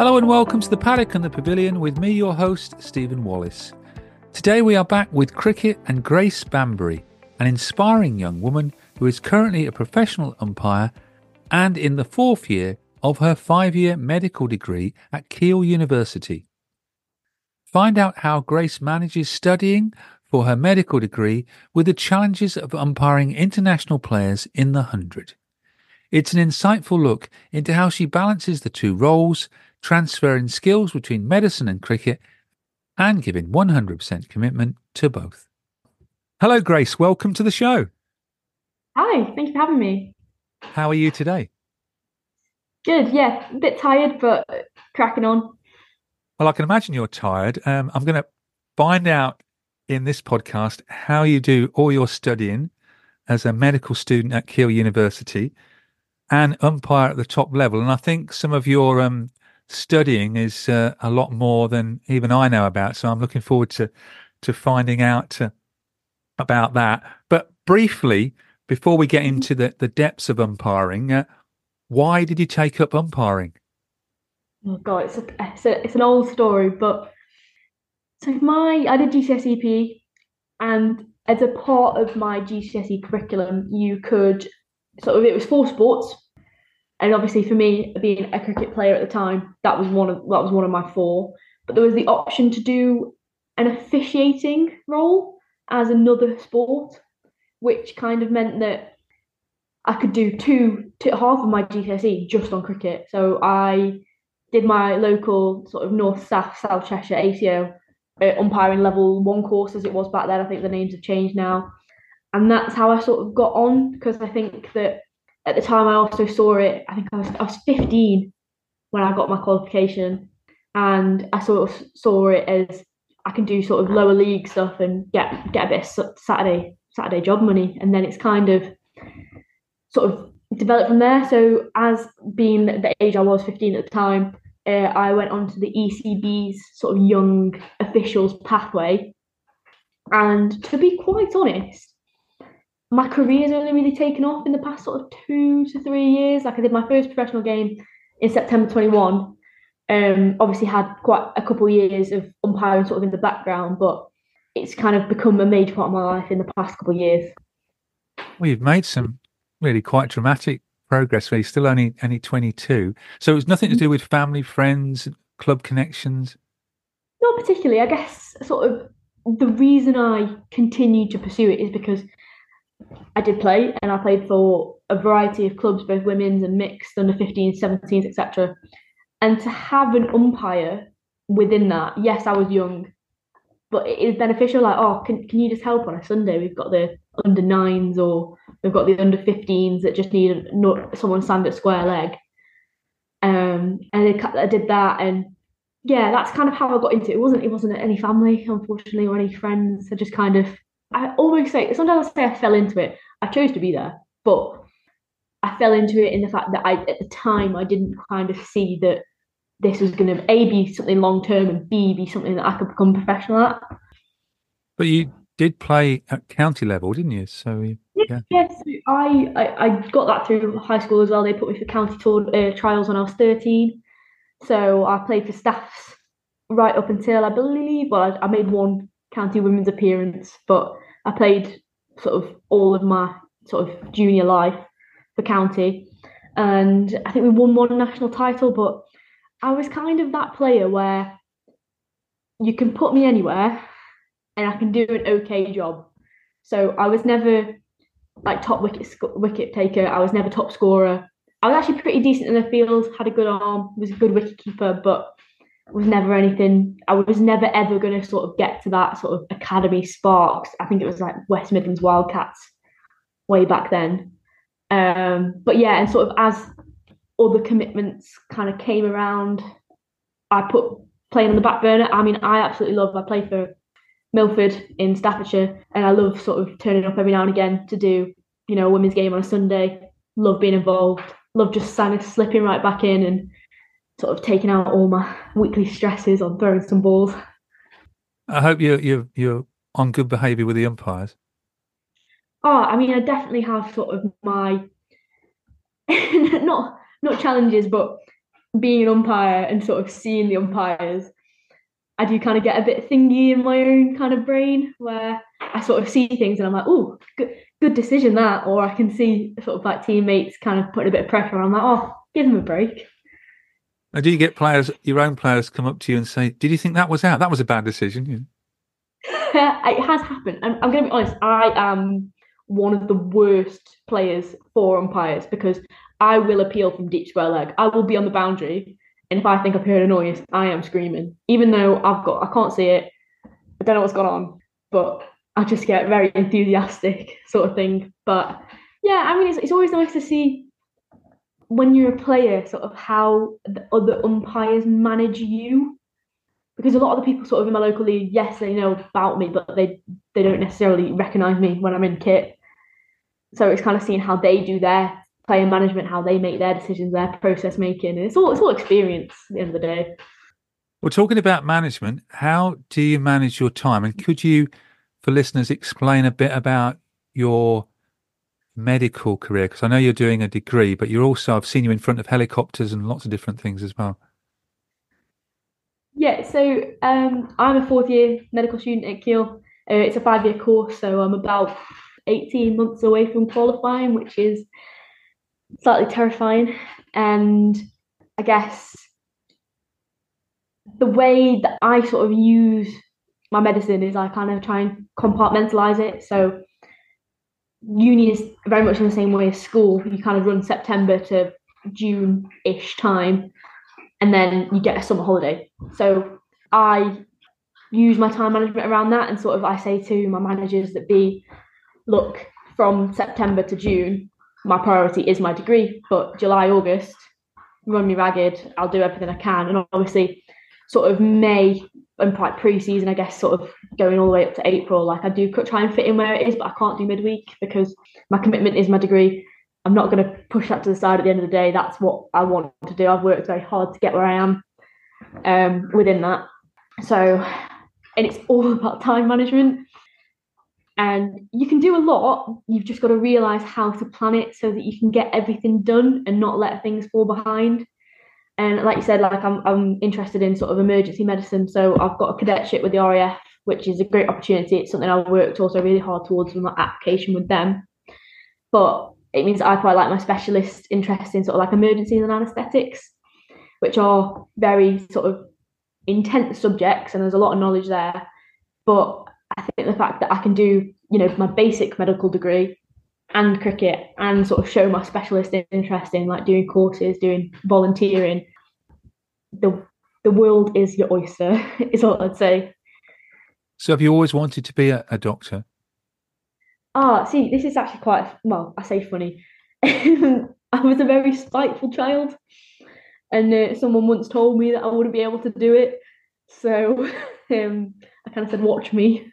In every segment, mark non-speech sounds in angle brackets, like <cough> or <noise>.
Hello and welcome to the Paddock and the Pavilion with me, your host, Stephen Wallis. Today we are back with cricket and Grace Bambury, an inspiring young woman who is currently a professional umpire and in the fourth year of her five year medical degree at Keele University. Find out how Grace manages studying for her medical degree with the challenges of umpiring international players in the 100. It's an insightful look into how she balances the two roles, transferring skills between medicine and cricket, and giving 100% commitment to both. Hello, Grace. Welcome to the show. Hi, thank you for having me. How are you today? Good, yeah. A bit tired, but cracking on. Well, I can imagine you're tired. Um, I'm going to find out in this podcast how you do all your studying as a medical student at Keele University and umpire at the top level. And I think some of your um, studying is uh, a lot more than even I know about. So I'm looking forward to to finding out uh, about that. But briefly, before we get into the, the depths of umpiring, uh, why did you take up umpiring? Oh god, it's a, it's, a, it's an old story, but so my I did GCSE and as a part of my GCSE curriculum, you could sort of it was four sports, and obviously for me being a cricket player at the time, that was one of that was one of my four. But there was the option to do an officiating role as another sport, which kind of meant that I could do two, half of my GCSE just on cricket. So I did my local sort of North South South Cheshire ACO uh, umpiring level one course as it was back then. I think the names have changed now, and that's how I sort of got on because I think that at the time I also saw it. I think I was I was 15 when I got my qualification, and I sort of saw it as I can do sort of lower league stuff and get get a bit of Saturday Saturday job money, and then it's kind of sort of developed from there. So as being the age I was 15 at the time, uh, I went on to the ECB's sort of young officials pathway. And to be quite honest, my career's only really taken off in the past sort of two to three years. Like I did my first professional game in September 21. Um, obviously had quite a couple of years of umpiring sort of in the background, but it's kind of become a major part of my life in the past couple of years. Well, you've made some really quite dramatic progress where you're still only only 22 so it was nothing to do with family friends club connections not particularly i guess sort of the reason i continued to pursue it is because i did play and i played for a variety of clubs both women's and mixed under 15s 17s etc and to have an umpire within that yes i was young but it is beneficial like oh can, can you just help on a sunday? We've got the under nines or we've got the under 15s that just need a, someone stand at square leg. Um and I did that and yeah that's kind of how I got into it. it wasn't it wasn't any family unfortunately or any friends. I just kind of I almost say sometimes I say I fell into it. I chose to be there, but I fell into it in the fact that I at the time I didn't kind of see that this was going to a be something long term and b be something that I could become professional at. But you did play at county level, didn't you? So yeah. Yes, I, I, I got that through high school as well. They put me for county tour uh, trials when I was thirteen, so I played for staffs right up until I believe. Well, I, I made one county women's appearance, but I played sort of all of my sort of junior life for county, and I think we won one national title. But I was kind of that player where you can put me anywhere, and I can do an okay job. So I was never like top wicket wicket taker. I was never top scorer. I was actually pretty decent in the field, had a good arm, was a good wicket keeper, but was never anything. I was never ever going to sort of get to that sort of academy sparks. I think it was like West Midlands Wildcats way back then. Um, but yeah, and sort of as other commitments kind of came around, I put playing on the back burner. I mean, I absolutely love. I play for Milford in Staffordshire, and I love sort of turning up every now and again to do, you know, a women's game on a Sunday. Love being involved. Love just kind of slipping right back in and sort of taking out all my weekly stresses on throwing some balls. I hope you're you're you're on good behaviour with the umpires. Oh, I mean, I definitely have sort of my <laughs> not not challenges, but being an umpire and sort of seeing the umpires, I do kind of get a bit thingy in my own kind of brain where I sort of see things and I'm like, oh, good, good decision that. Or I can see sort of like teammates kind of putting a bit of pressure on. I'm like, oh, give them a break. Do you get players, your own players, come up to you and say, "Did you think that was out? That was a bad decision." <laughs> it has happened. I'm, I'm going to be honest. I am one of the worst players for umpires because I will appeal from deep square leg. I will be on the boundary, and if I think I've heard a noise, I am screaming, even though I've got I can't see it. I don't know what's going on, but I just get very enthusiastic, sort of thing. But yeah, I mean, it's, it's always nice to see when you're a player, sort of how the other umpires manage you. Because a lot of the people sort of in my local league, yes, they know about me, but they they don't necessarily recognise me when I'm in kit. So it's kind of seeing how they do their player management, how they make their decisions, their process making. And it's all it's all experience at the end of the day. Well, talking about management, how do you manage your time? And could you, for listeners, explain a bit about your medical career? Because I know you're doing a degree, but you're also, I've seen you in front of helicopters and lots of different things as well. Yeah, so um, I'm a fourth year medical student at Keele. Uh, it's a five year course, so I'm about 18 months away from qualifying, which is slightly terrifying. And I guess the way that I sort of use my medicine is I kind of try and compartmentalize it. So uni is very much in the same way as school. You kind of run September to June ish time, and then you get a summer holiday. So I use my time management around that, and sort of I say to my managers that be, look, from September to June, my priority is my degree, but July, August, run me ragged. I'll do everything I can, and obviously, sort of May and like pre-season, I guess, sort of going all the way up to April. Like I do try and fit in where it is, but I can't do midweek because my commitment is my degree. I'm not going to push that to the side at the end of the day. That's what I want to do. I've worked very hard to get where I am um, within that. So, and it's all <laughs> about time management. And you can do a lot. You've just got to realize how to plan it so that you can get everything done and not let things fall behind. And like you said, like I'm, I'm interested in sort of emergency medicine. So I've got a cadetship with the RAF, which is a great opportunity. It's something I've worked also really hard towards with my application with them. But it means I quite like my specialist interest in sort of like emergencies and anaesthetics, which are very sort of intense subjects and there's a lot of knowledge there. But I think the fact that I can do, you know, my basic medical degree and cricket and sort of show my specialist interest in like doing courses, doing volunteering. The the world is your oyster, <laughs> is all I'd say. So have you always wanted to be a, a doctor? Ah, see, this is actually quite well, I say funny. <laughs> I was a very spiteful child, and uh, someone once told me that I wouldn't be able to do it. So <laughs> um, I kind of said, "Watch me,"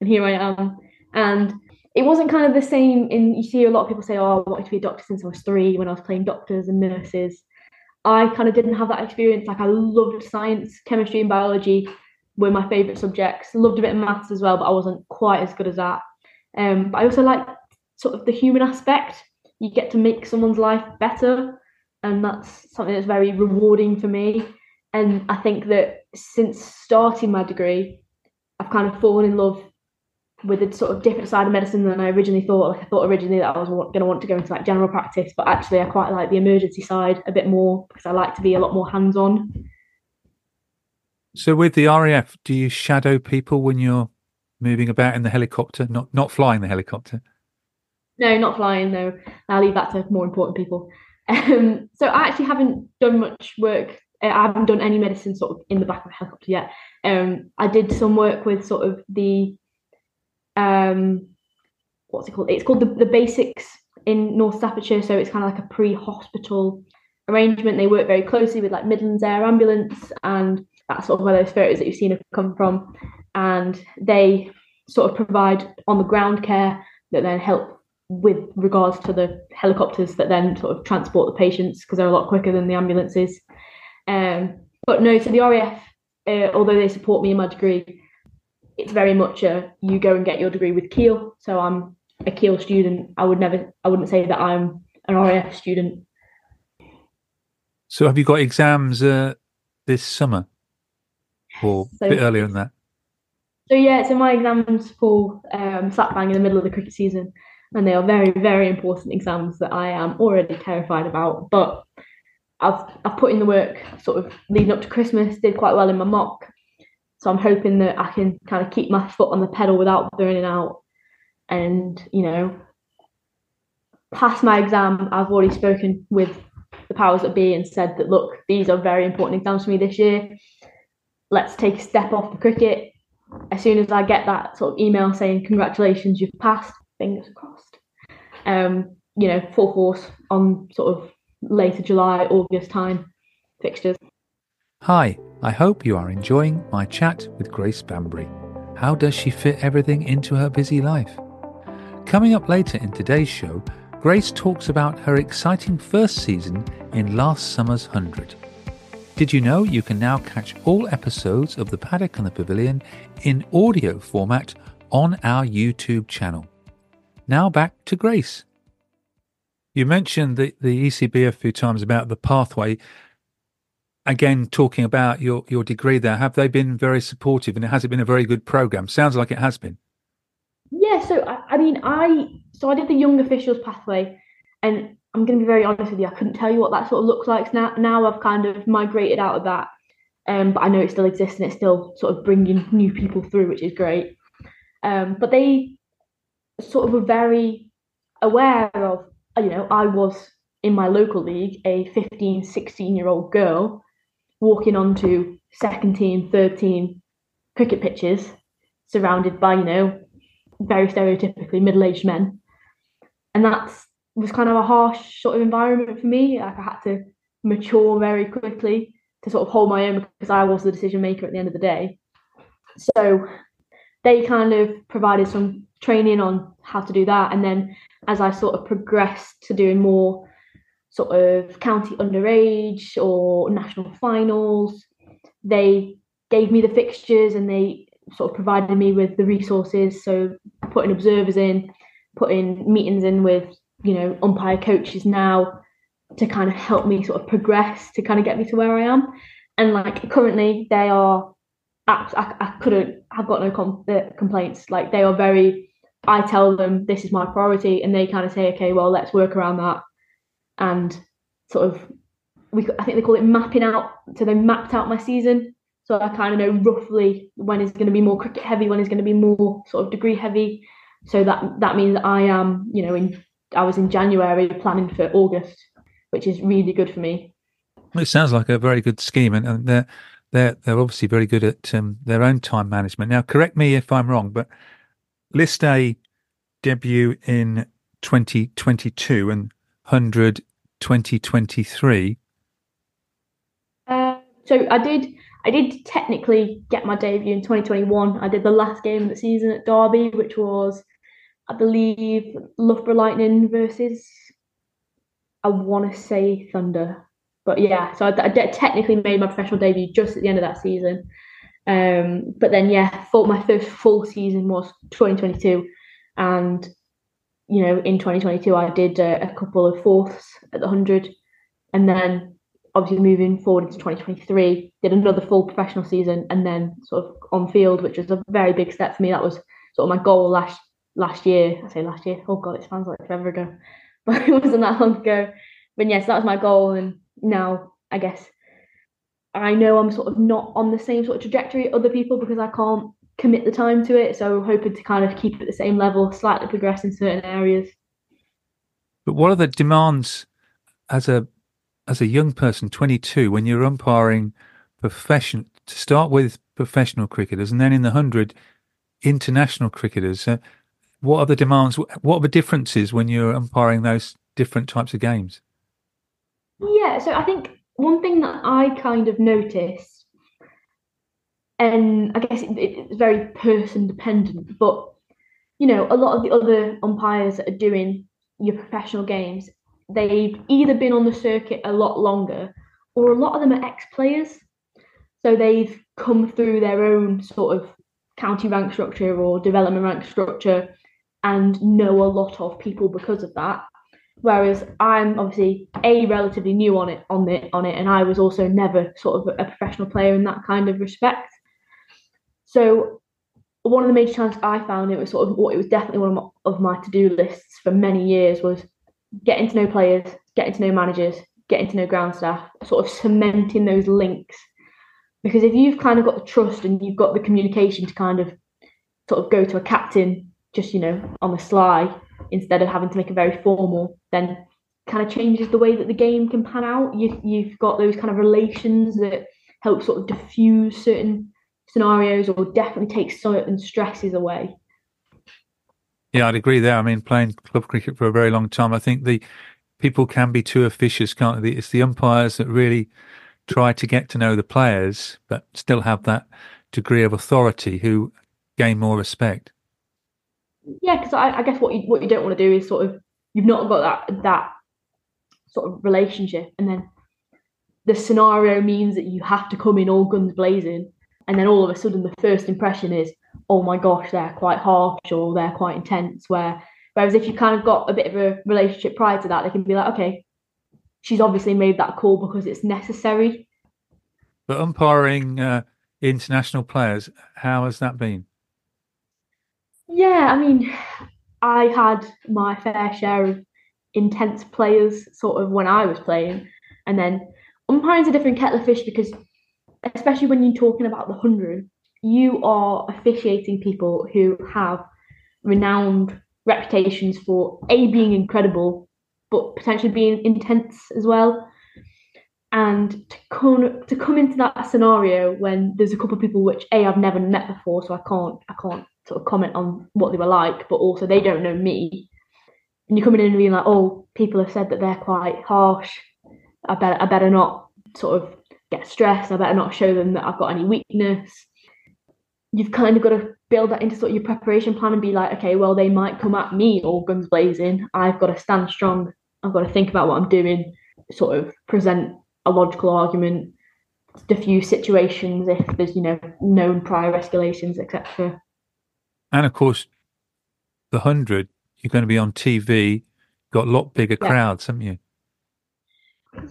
and here I am. And it wasn't kind of the same in you see a lot of people say, Oh, I wanted to be a doctor since I was three when I was playing doctors and nurses. I kind of didn't have that experience. Like I loved science, chemistry, and biology were my favourite subjects. Loved a bit of maths as well, but I wasn't quite as good as that. Um, but I also like sort of the human aspect. You get to make someone's life better, and that's something that's very rewarding for me. And I think that since starting my degree, I've kind of fallen in love with a sort of different side of medicine than I originally thought. Like I thought originally that I was going to want to go into like general practice, but actually I quite like the emergency side a bit more because I like to be a lot more hands-on. So with the RAF, do you shadow people when you're moving about in the helicopter, not not flying the helicopter? No, not flying. No, I'll leave that to more important people. Um, so I actually haven't done much work. Uh, I haven't done any medicine sort of in the back of a helicopter yet. Um, I did some work with sort of the um, what's it called? It's called the, the BASICS in North Staffordshire. So it's kind of like a pre-hospital arrangement. They work very closely with like Midlands Air Ambulance, and that's sort of where those photos that you've seen have come from. And they sort of provide on the ground care that then help with regards to the helicopters that then sort of transport the patients because they're a lot quicker than the ambulances. Um, but no, so the RAF, uh, although they support me in my degree, it's very much a you go and get your degree with Keele. So I'm a Keele student. I would never, I wouldn't say that I'm an RAF student. So have you got exams uh, this summer, or so, a bit earlier than that? So yeah, so my exams fall um, slap bang in the middle of the cricket season, and they are very, very important exams that I am already terrified about. But I've I've put in the work, sort of leading up to Christmas. Did quite well in my mock, so I'm hoping that I can kind of keep my foot on the pedal without burning out and, you know, pass my exam. I've already spoken with the powers that be and said that, look, these are very important exams for me this year. Let's take a step off the cricket. As soon as I get that sort of email saying, congratulations, you've passed, fingers crossed. Um, you know, full force on sort of later July, August time fixtures. Hi, I hope you are enjoying my chat with Grace Bambury. How does she fit everything into her busy life? Coming up later in today's show, Grace talks about her exciting first season in last summer's 100. Did you know you can now catch all episodes of The Paddock and the Pavilion in audio format on our YouTube channel? Now back to Grace. You mentioned the, the ECB a few times about the pathway again talking about your your degree there have they been very supportive and has it been a very good program? Sounds like it has been. Yeah so I, I, mean i so i did the young officials pathway and i'm going to be very honest with you i couldn't tell you what that sort of looks like. Now now i've kind of migrated out of that um, but i know it still exists and it's still sort of bringing new people through which is great. Um, but they sort of were very aware of you know i was in my local league a 15 16 year old girl walking onto second team, third team cricket pitches, surrounded by, you know, very stereotypically middle aged men. And that was kind of a harsh sort of environment for me. Like I had to mature very quickly to sort of hold my own because I was the decision maker at the end of the day. So they kind of provided some training on how to do that. And then as I sort of progressed to doing more sort of county underage or national finals. They gave me the fixtures and they sort of provided me with the resources. So putting observers in, putting meetings in with, you know, umpire coaches now to kind of help me sort of progress to kind of get me to where I am. And like currently they are, I, I couldn't, I've got no com- uh, complaints. Like they are very, I tell them this is my priority and they kind of say, okay, well, let's work around that and sort of we I think they call it mapping out. So they mapped out my season. So I kind of know roughly when is going to be more cricket heavy, when is going to be more sort of degree heavy. So that that means that I am, you know, in I was in January planning for August, which is really good for me. It sounds like a very good scheme, and, and they're they're they're obviously very good at um, their own time management. Now, correct me if I'm wrong, but List A debut in 2022 and 100 2023? Uh, so I did I did technically get my debut in 2021. I did the last game of the season at Derby, which was I believe Loughborough Lightning versus I want to say Thunder, but yeah. So I, I technically made my professional debut just at the end of that season. Um, but then yeah, full, my first full season was 2022, and you know in 2022 I did a, a couple of fourths at the hundred, and then obviously moving forward into 2023 did another full professional season, and then sort of on field, which was a very big step for me. That was sort of my goal last last year. I say last year. Oh god, it sounds like forever ago, <laughs> but it wasn't that long ago. But yes, that was my goal, and now I guess I know I'm sort of not on the same sort of trajectory other people because I can't commit the time to it. So hoping to kind of keep at the same level, slightly progress in certain areas. But what are the demands as a as a young person, 22, when you're umpiring profession to start with professional cricketers and then in the hundred international cricketers? Uh, what are the demands? What are the differences when you're umpiring those different types of games? Yeah, so I think one thing that I kind of noticed, and I guess it, it's very person dependent, but you know, a lot of the other umpires that are doing your professional games, they've either been on the circuit a lot longer or a lot of them are ex players. So they've come through their own sort of county rank structure or development rank structure and know a lot of people because of that. Whereas I'm obviously a relatively new on it on it on it, and I was also never sort of a professional player in that kind of respect. So one of the major challenges I found it was sort of what it was definitely one of my, of my to-do lists for many years was getting to know players, getting to know managers, getting to know ground staff, sort of cementing those links. Because if you've kind of got the trust and you've got the communication to kind of sort of go to a captain just you know on the sly instead of having to make it very formal, then kind of changes the way that the game can pan out. You, you've got those kind of relations that help sort of diffuse certain scenarios or definitely take certain stresses away. Yeah, I'd agree there. I mean, playing club cricket for a very long time, I think the people can be too officious, can't they? It's the umpires that really try to get to know the players, but still have that degree of authority who gain more respect. Yeah, because I, I, guess what you what you don't want to do is sort of you've not got that that sort of relationship, and then the scenario means that you have to come in all guns blazing, and then all of a sudden the first impression is, oh my gosh, they're quite harsh or they're quite intense. Where whereas if you kind of got a bit of a relationship prior to that, they can be like, okay, she's obviously made that call because it's necessary. But umpiring uh, international players, how has that been? Yeah, I mean, I had my fair share of intense players sort of when I was playing, and then umpiring's a different kettle of fish because, especially when you're talking about the hundred, you are officiating people who have renowned reputations for a being incredible, but potentially being intense as well. And to come to come into that scenario when there's a couple of people which a I've never met before, so I can't I can't sort of comment on what they were like, but also they don't know me. And you're coming in and being like, oh, people have said that they're quite harsh. I better, I better not sort of get stressed. I better not show them that I've got any weakness. You've kind of got to build that into sort of your preparation plan and be like, okay, well, they might come at me all guns blazing. I've got to stand strong. I've got to think about what I'm doing, sort of present a logical argument, diffuse situations if there's, you know, known prior escalations, etc. And of course, the hundred, you're going to be on TV, got a lot bigger yeah. crowds, haven't you?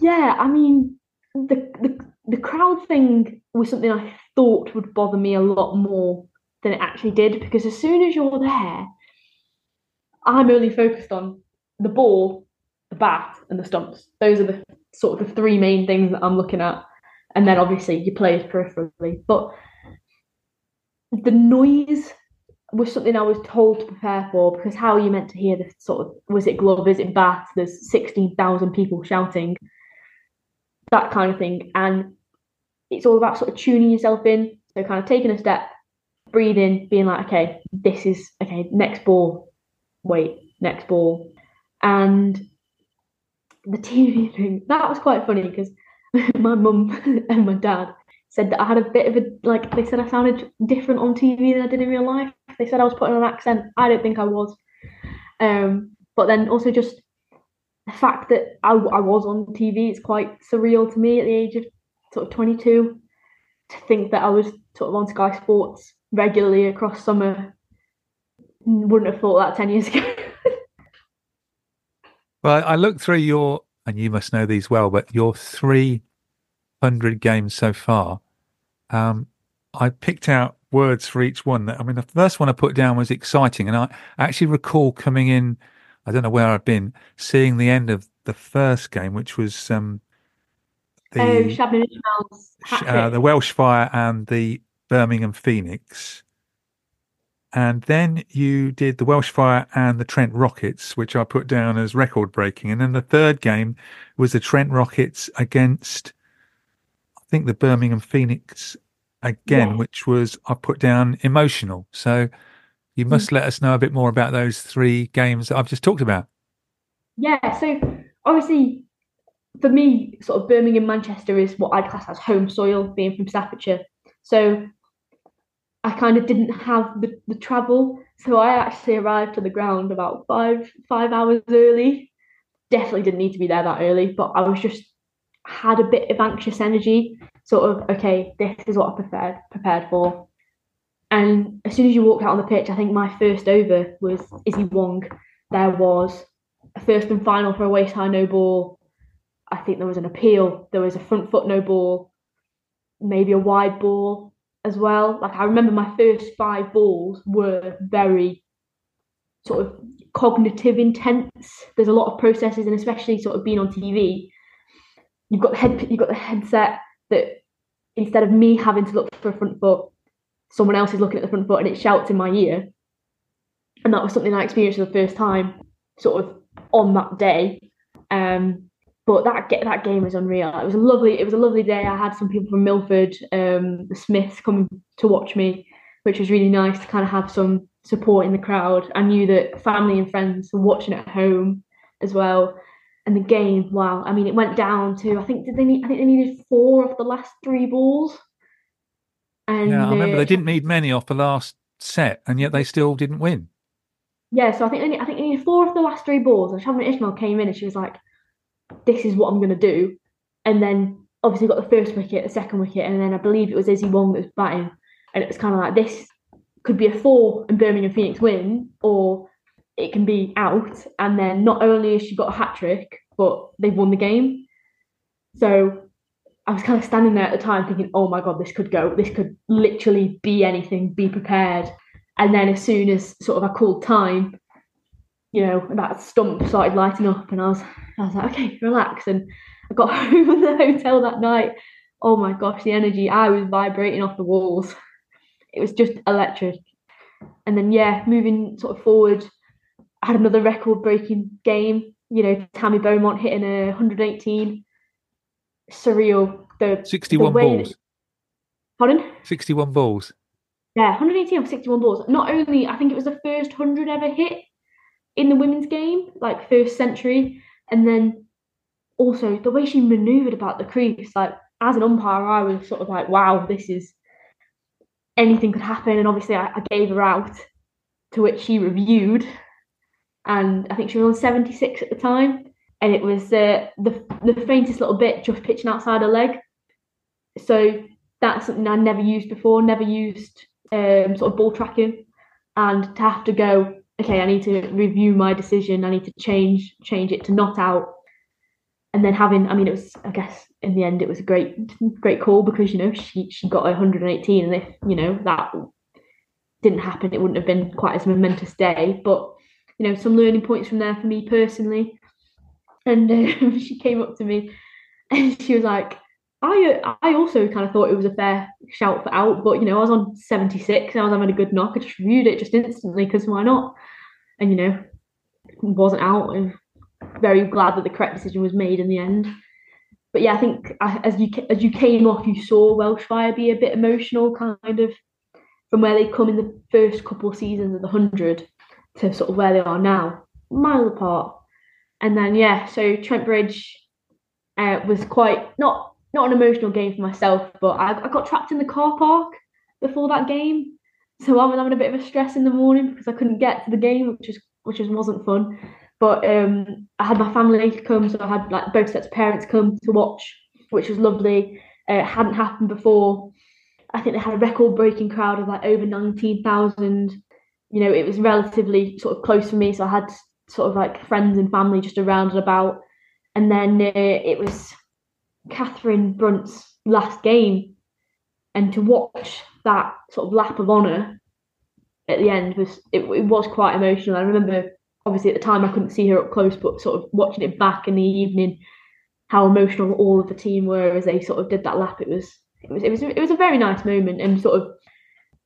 Yeah, I mean, the, the the crowd thing was something I thought would bother me a lot more than it actually did because as soon as you're there, I'm only focused on the ball, the bat, and the stumps. Those are the sort of the three main things that I'm looking at, and then obviously you play peripherally. But the noise was something I was told to prepare for because how are you meant to hear the sort of was it glove, is it bat? There's sixteen thousand people shouting, that kind of thing, and it's all about sort of tuning yourself in. So kind of taking a step, breathing, being like, okay, this is okay, next ball, wait, next ball, and the TV <laughs> thing that was quite funny because <laughs> my mum <laughs> and my dad said that I had a bit of a like they said I sounded different on TV than I did in real life. They said I was putting on an accent. I don't think I was. Um, but then also just the fact that I, I was on TV, it's quite surreal to me at the age of sort of 22 to think that I was sort of on Sky Sports regularly across summer. Wouldn't have thought that 10 years ago. <laughs> well, I looked through your, and you must know these well, but your 300 games so far. Um, I picked out words for each one. That I mean, the first one I put down was exciting, and I actually recall coming in. I don't know where I'd been, seeing the end of the first game, which was um, the oh, uh, the Welsh Fire and the Birmingham Phoenix. And then you did the Welsh Fire and the Trent Rockets, which I put down as record breaking. And then the third game was the Trent Rockets against, I think, the Birmingham Phoenix again, yeah. which was I put down emotional. So you must mm. let us know a bit more about those three games that I've just talked about. Yeah, so obviously for me, sort of Birmingham, Manchester is what I class as home soil, being from Staffordshire. So I kind of didn't have the, the travel. So I actually arrived to the ground about five five hours early. Definitely didn't need to be there that early, but I was just had a bit of anxious energy sort of okay, this is what I prepared prepared for. And as soon as you walked out on the pitch, I think my first over was Issy Wong. There was a first and final for a waist high no ball. I think there was an appeal. There was a front foot no ball, maybe a wide ball as well. Like I remember my first five balls were very sort of cognitive intense. There's a lot of processes, and especially sort of being on TV, you've got the head, you've got the headset that instead of me having to look for a front foot, someone else is looking at the front foot and it shouts in my ear. And that was something I experienced for the first time, sort of on that day. Um, but that that game was unreal. It was a lovely it was a lovely day. I had some people from Milford, um, the Smiths, coming to watch me, which was really nice to kind of have some support in the crowd. I knew that family and friends were watching at home as well and the game, wow! I mean, it went down to I think did they need I think they needed four of the last three balls. And yeah, I remember they didn't need many off the last set, and yet they still didn't win. Yeah, so I think they, I think needed four of the last three balls. And Ismail came in and she was like, "This is what I'm going to do," and then obviously got the first wicket, the second wicket, and then I believe it was Issy Wong that was batting, and it was kind of like this could be a four and Birmingham Phoenix win, or it can be out. And then not only has she got a hat trick, but they've won the game. So I was kind of standing there at the time thinking, oh my God, this could go. This could literally be anything. Be prepared. And then as soon as sort of I called time, you know, that stump started lighting up and I was I was like, okay, relax. And I got <laughs> home in the hotel that night. Oh my gosh, the energy. I was vibrating off the walls. It was just electric. And then yeah, moving sort of forward, I had another record breaking game. You know, Tammy Beaumont hitting a 118. Surreal. The 61 the balls. That, pardon? 61 balls. Yeah, 118 of 61 balls. Not only, I think it was the first 100 ever hit in the women's game, like first century. And then also the way she maneuvered about the crease, like as an umpire, I was sort of like, wow, this is anything could happen. And obviously, I, I gave her out, to which she reviewed and I think she was on 76 at the time. And it was uh, the the faintest little bit just pitching outside her leg. So that's something I never used before, never used um, sort of ball tracking. And to have to go, okay, I need to review my decision. I need to change change it to not out. And then having, I mean, it was, I guess, in the end, it was a great, great call because you know she she got 118, and if you know that didn't happen, it wouldn't have been quite as momentous day. But you know some learning points from there for me personally. And um, <laughs> she came up to me and she was like, I I also kind of thought it was a fair shout for out, but you know I was on 76 and I was having a good knock. I just reviewed it just instantly because why not? And you know wasn't out and very glad that the correct decision was made in the end. But yeah, I think as you as you came off, you saw Welsh Fire be a bit emotional, kind of from where they come in the first couple of seasons of the hundred to sort of where they are now, miles apart. And then yeah, so Trent Bridge uh, was quite not not an emotional game for myself, but I, I got trapped in the car park before that game, so I was having a bit of a stress in the morning because I couldn't get to the game, which was which was, wasn't fun. But um, I had my family come, so I had like both sets of parents come to watch, which was lovely. Uh, it hadn't happened before. I think they had a record-breaking crowd of like over nineteen thousand. You know, it was relatively sort of close for me, so I had sort of like friends and family just around and about. And then uh, it was Katherine Brunt's last game, and to watch that sort of lap of honour at the end was it, it was quite emotional. I remember obviously at the time I couldn't see her up close, but sort of watching it back in the evening, how emotional all of the team were as they sort of did that lap. It was it was it was it was a very nice moment and sort of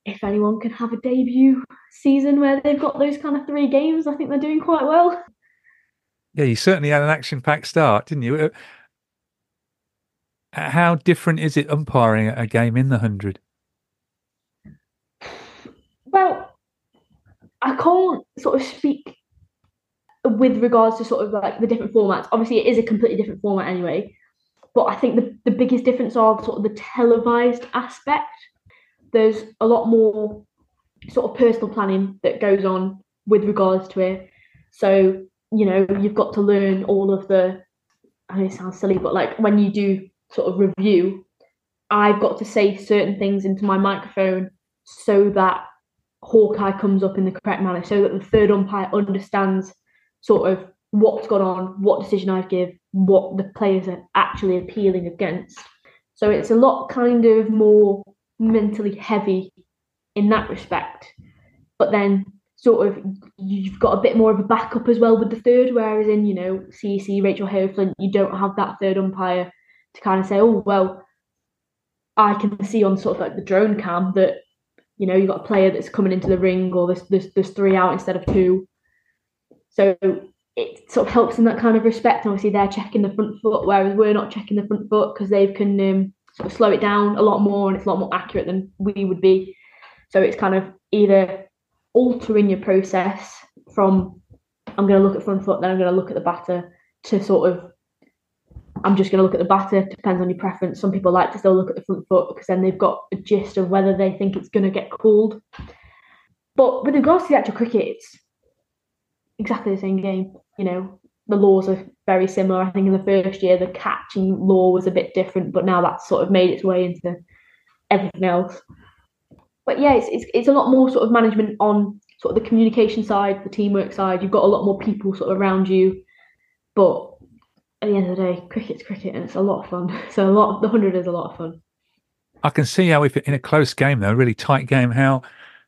if anyone can have a debut season where they've got those kind of three games, I think they're doing quite well. Yeah, you certainly had an action-packed start, didn't you? Uh, how different is it umpiring a game in the hundred? Well, I can't sort of speak with regards to sort of like the different formats. Obviously, it is a completely different format anyway. But I think the, the biggest difference are sort of the televised aspect. There's a lot more sort of personal planning that goes on with regards to it. So, you know, you've got to learn all of the I know it sounds silly, but like when you do sort of review, I've got to say certain things into my microphone so that Hawkeye comes up in the correct manner, so that the third umpire understands sort of what's gone on, what decision I've give, what the players are actually appealing against. So it's a lot kind of more mentally heavy in that respect. But then sort of you've got a bit more of a backup as well with the third, whereas in, you know, CEC, Rachael Heyhoe Flint, you don't have that third umpire to kind of say, oh, well, I can see on sort of like the drone cam that, you know, you've got a player that's coming into the ring or there's, there's, there's three out instead of two. So it sort of helps in that kind of respect. And obviously, they're checking the front foot, whereas we're not checking the front foot because they can um, sort of slow it down a lot more and it's a lot more accurate than we would be. So it's kind of either altering your process from I'm going to look at front foot, then I'm going to look at the batter to sort of I'm just going to look at the batter. Depends on your preference. Some people like to still look at the front foot because then they've got a gist of whether they think it's going to get called. But with regards to the actual cricket, it's exactly the same game. You know, the laws are very similar. I think in the first year the catching law was a bit different, but now that's sort of made its way into everything else. But yeah, it's, it's, it's a lot more sort of management on sort of the communication side, the teamwork side. You've got a lot more people sort of around you, but at the end of the day, cricket's cricket and it's a lot of fun. <laughs> So a lot, the hundred is a lot of fun. I can see how if in a close game though, a really tight game, how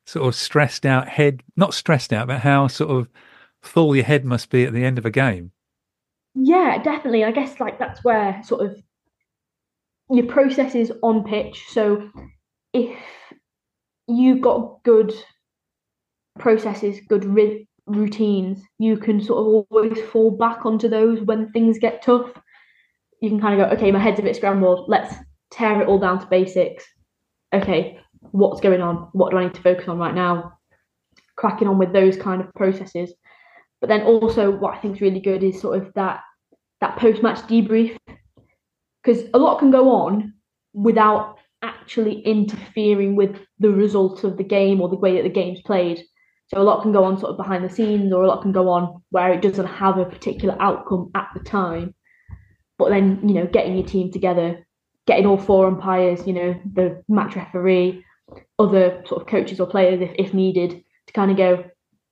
sort of stressed out head, not stressed out, but how sort of full your head must be at the end of a game. Yeah, definitely. I guess like that's where sort of your process is on pitch. So if you've got good processes, good ri- routines, you can sort of always fall back onto those when things get tough. You can kind of go, okay, my head's a bit scrambled. Let's tear it all down to basics. Okay, what's going on? What do I need to focus on right now? Cracking on with those kind of processes. But then also, what I think is really good is sort of that that post match debrief, because a lot can go on without actually interfering with the results of the game or the way that the game's played. So a lot can go on sort of behind the scenes, or a lot can go on where it doesn't have a particular outcome at the time. But then, you know, getting your team together, getting all four umpires, you know, the match referee, other sort of coaches or players if, if needed, to kind of go,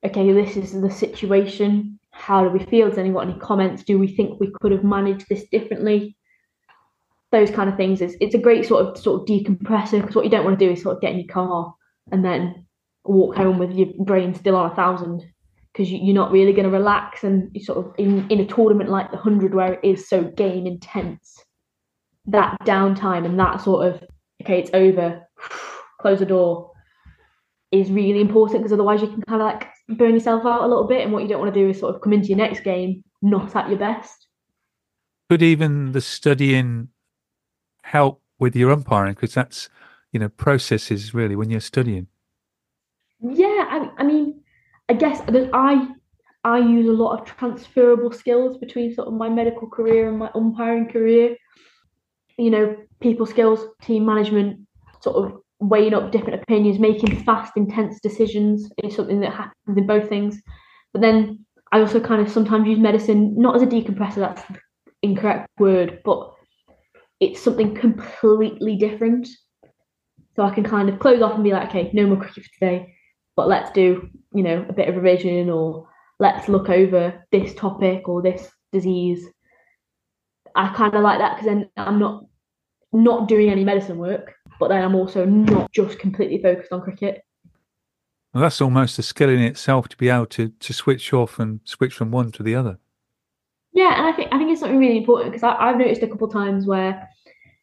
okay, this is the situation. How do we feel? Does anyone any comments? Do we think we could have managed this differently? Those kind of things. It's, it's a great sort of sort of decompressor because what you don't want to do is sort of get in your car and then walk home with your brain still on a thousand because you, are not really going to relax and you sort of in, in a tournament like the 100 where it is so game intense that downtime and that sort of okay it's over <sighs> close the door is really important because otherwise you can kind of like burn yourself out a little bit. And what you don't want to do is sort of come into your next game not at your best. Could even the studying help with your umpiring? Because that's, you know, processes really when you're studying. Yeah, I, I mean, I guess I I use a lot of transferable skills between sort of my medical career and my umpiring career. You know, people skills, team management, sort of weighing up different opinions, making fast, intense decisions is something that happens in both things. But then I also kind of sometimes use medicine not as a decompressor, that's the incorrect word, but it's something completely different. So I can kind of close off and be like, okay, no more cricket for today, but let's do, you know, a bit of revision or let's look over this topic or this disease. I kind of like that because then I'm not not doing any medicine work, but then I'm also not just completely focused on cricket. Well, that's almost a skill in itself to be able to to switch off and switch from one to the other. Yeah, and I think I think it's something really important because I've noticed a couple of times where,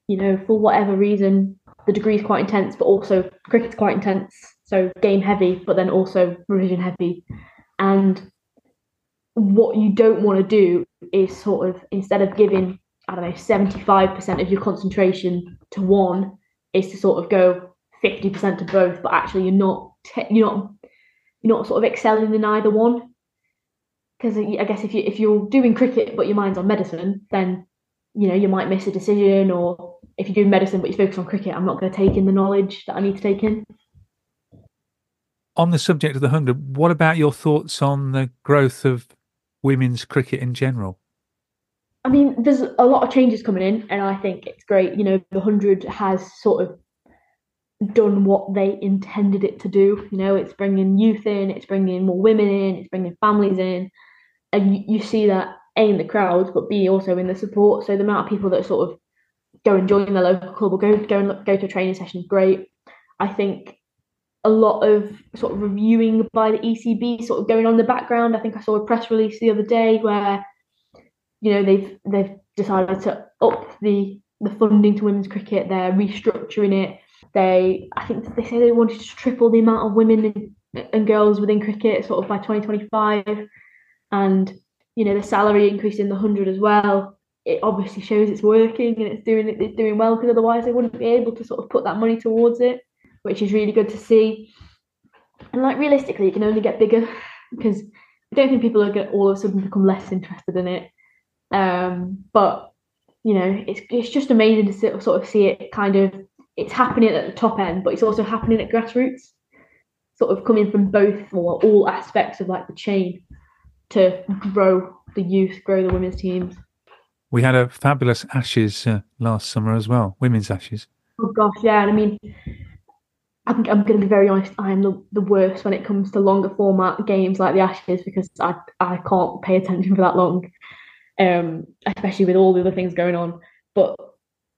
you know, for whatever reason, the degree is quite intense, but also cricket's quite intense, so game heavy, but then also revision heavy, and what you don't want to do is sort of instead of giving I don't know seventy five percent of your concentration to one, is to sort of go fifty percent to both, but actually you're not you're not you're not sort of excelling in either one. Because I guess if you if you're doing cricket but your mind's on medicine, then you know you might miss a decision, or if you're doing medicine but you focus on cricket, I'm not going to take in the knowledge that I need to take in. On the subject of the hundred, what about your thoughts on the growth of women's cricket in general? I mean, there's a lot of changes coming in, and I think it's great. You know, the hundred has sort of done what they intended it to do. You know, it's bringing youth in, it's bringing more women in, it's bringing families in, and you, you see that a in the crowds, but b also in the support. So the amount of people that sort of go and join the local club or go go and go to a training session is great. I think a lot of sort of reviewing by the ECB sort of going on in the background. I think I saw a press release the other day where you know they've they've decided to up the the funding to women's cricket. They're restructuring it. They I think they say they wanted to triple the amount of women and, and girls within cricket sort of by 2025, and you know the salary increase in the hundred as well. It obviously shows it's working and it's doing it's doing well because otherwise they wouldn't be able to sort of put that money towards it, which is really good to see. And like realistically, it can only get bigger because I don't think people are going to all of a sudden become less interested in it. Um, but you know, it's it's just amazing to sort of see it kind of it's happening at the top end, but it's also happening at grassroots, sort of coming from both or all aspects of like the chain to grow the youth, grow the women's teams. We had a fabulous Ashes uh, last summer as well, women's Ashes. Oh gosh, yeah, and I mean, I'm, I'm going to be very honest. I'm the, the worst when it comes to longer format games like the Ashes because I I can't pay attention for that long um, especially with all the other things going on. But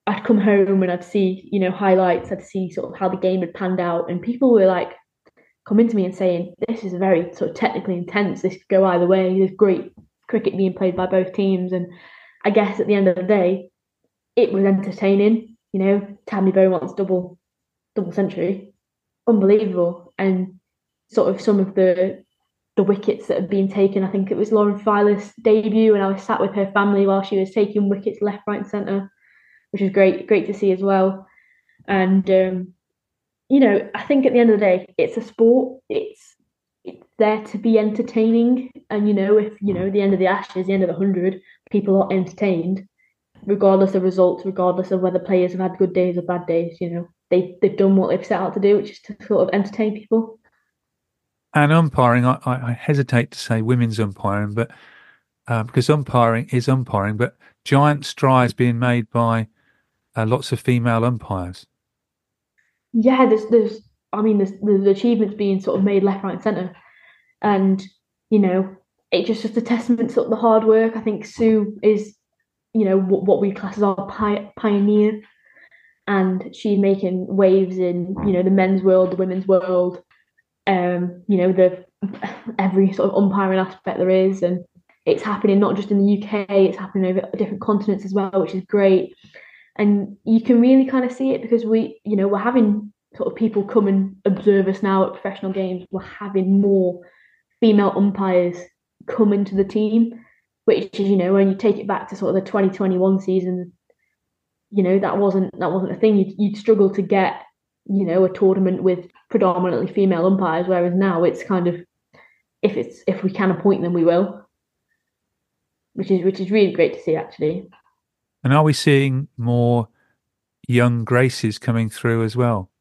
I'd come home and I'd see, you know, highlights, I'd see sort of how the game had panned out, and people were like coming to me and saying, This is very sort of technically intense, this could go either way, there's great cricket being played by both teams. And I guess at the end of the day, it was entertaining. You know, Tammy Beaumont's double double century. Unbelievable. And sort of some of the the wickets that had been taken. I think it was Lauren Filer's debut, and I was sat with her family while she was taking wickets left, right, and centre, which was great, great to see as well. And um, you know, I think at the end of the day, it's a sport. It's it's there to be entertaining, and you know, if you know the end of the Ashes, the end of the hundred, people are entertained, regardless of results, regardless of whether players have had good days or bad days. You know, they they've done what they've set out to do, which is to sort of entertain people. And umpiring, I, I hesitate to say women's umpiring, but uh, because umpiring is umpiring, but giant strides being made by uh, lots of female umpires. Yeah, there's, there's, I mean, there's, achievements being sort of made left, right, and centre, and you know, it's just just a testament to the hard work. I think Sue is, you know, what, what we class as our pi- pioneer, and she's making waves in, you know, the men's world, the women's world, um, you know, the every sort of umpiring aspect there is, and it's happening not just in the UK, it's happening over different continents as well, which is great. And you can really kind of see it because we, you know, we're having sort of people come and observe us now at professional games. We're having more female umpires come into the team, which is, you know, when you take it back to sort of the 2021 season, you know, that wasn't that wasn't a thing. You'd, you'd struggle to get you know, a tournament with predominantly female umpires, whereas now it's kind of if it's if we can appoint them, we will, which is which is really great to see actually. And are we seeing more young graces coming through as well?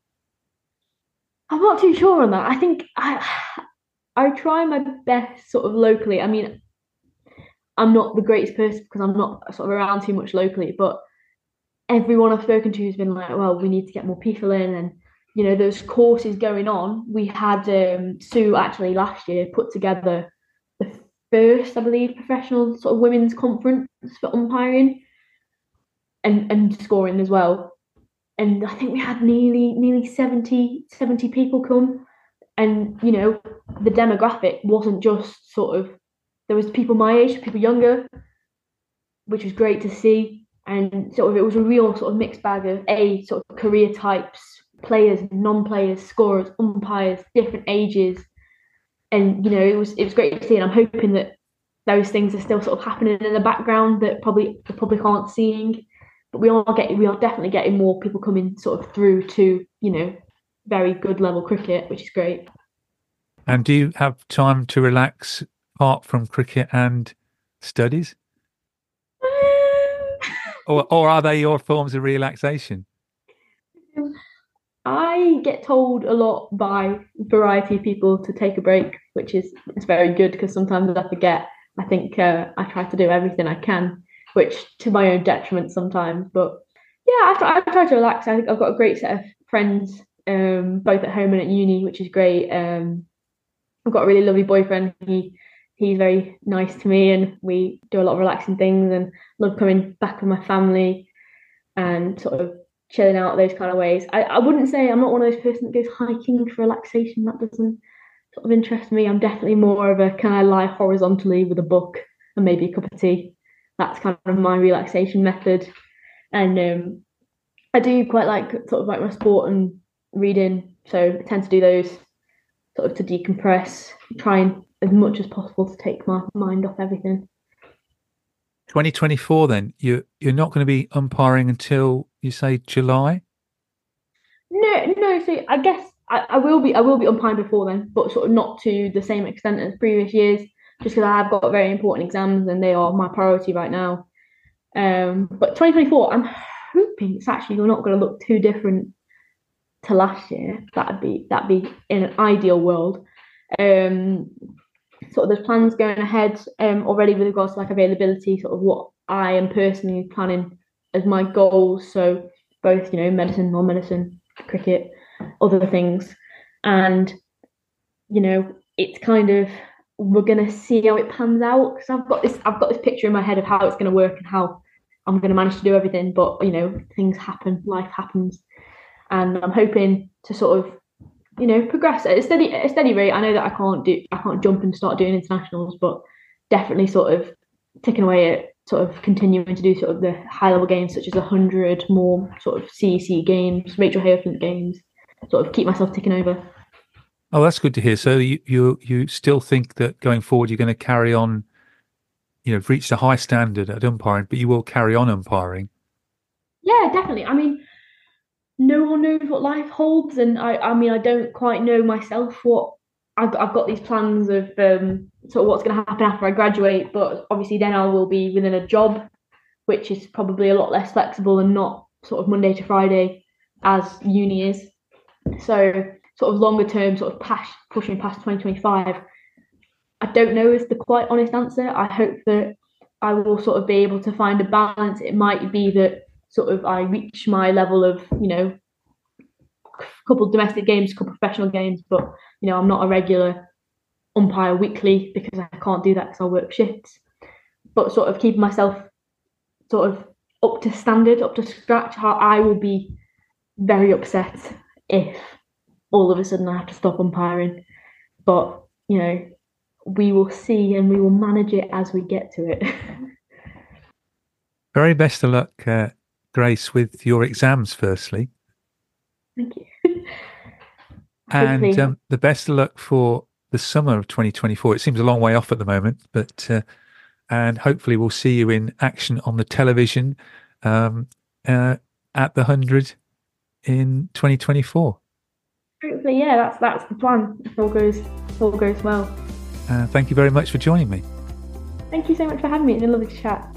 I'm not too sure on that. I think I I try my best sort of locally. I mean, I'm not the greatest person because I'm not sort of around too much locally, but everyone I've spoken to has been like, well, we need to get more people in and you know, those courses going on. We had um, Sue actually last year put together the first, I believe, professional sort of women's conference for umpiring and, and scoring as well. And I think we had nearly nearly 70, 70 people come. And, you know, the demographic wasn't just sort of there was people my age, people younger, which was great to see. And sort of it was a real sort of mixed bag of a sort of career types, players, non-players, scorers, umpires, different ages. And you know, it was it was great to see. And I'm hoping that those things are still sort of happening in the background that probably the public aren't seeing. But we are getting we are definitely getting more people coming sort of through to, you know, very good level cricket, which is great. And do you have time to relax apart from cricket and studies? Or, or are they your forms of relaxation? I get told a lot by variety of people to take a break, which is it's very good because sometimes I forget. I think uh, I try to do everything I can, which to my own detriment sometimes. But yeah, I try, I try to relax. I think I've got a great set of friends, um, both at home and at uni, which is great. Um, I've got a really lovely boyfriend. He he's very nice to me and we do a lot of relaxing things and love coming back with my family and sort of chilling out those kind of ways. I, I wouldn't say I'm not one of those person that goes hiking for relaxation. That doesn't sort of interest me. I'm definitely more of a can I lie horizontally with a book and maybe a cup of tea. That's kind of my relaxation method. And um, I do quite like sort of like my sport and reading. So I tend to do those sort of to decompress, try and as much as possible to take my mind off everything. 2024 then you you're not going to be umpiring until you say July? No no so I guess I, I will be I will be umpiring before then but sort of not to the same extent as previous years just because I have got very important exams and they are my priority right now. Um but 2024 I'm hoping it's actually not going to look too different to last year. That'd be that'd be in an ideal world. Um sort of there's plans going ahead um, already with regards to like availability, sort of what I am personally planning as my goals. So both, you know, medicine, non-medicine, cricket, other things. And, you know, it's kind of we're gonna see how it pans out because I've got this I've got this picture in my head of how it's gonna work and how I'm gonna manage to do everything. But you know, things happen, life happens. And I'm hoping to sort of you know, progress at a steady at a steady rate. I know that I can't do I can't jump and start doing internationals, but definitely sort of ticking away at sort of continuing to do sort of the high level games such as a hundred more sort of CEC games, Rachael Heyhoe games, sort of keep myself ticking over. Oh, that's good to hear. So you you you still think that going forward you're going to carry on, you know, reach a high standard at umpiring, but you will carry on umpiring. Yeah, definitely. I mean, no one knows what life holds, and I, I mean, I don't quite know myself what I've, I've got these plans of um, sort of what's going to happen after I graduate, but obviously then I will be within a job, which is probably a lot less flexible and not sort of Monday to Friday as uni is. So sort of longer term, sort of past pushing past 2025. I don't know is the quite honest answer. I hope that I will sort of be able to find a balance. It might be that sort of I reach my level of you know a couple domestic games, a couple professional games, but you know I'm not a regular umpire weekly because I can't do that because I work shifts. But sort of keeping myself sort of up to standard, up to scratch. How I will be very upset if all of a sudden I have to stop umpiring. But you know, we will see and we will manage it as we get to it. <laughs> Very best of luck, uh, Grace, with your exams, firstly. Thank you. <laughs> and um, the best of luck for the summer of 2024. It seems a long way off at the moment, but uh, and hopefully we'll see you in action on the television um, uh, at the hundred in 2024. Hopefully, yeah, that's that's the plan. If all goes if all goes well. Uh, thank you very much for joining me. Thank you so much for having me. It's been lovely to chat.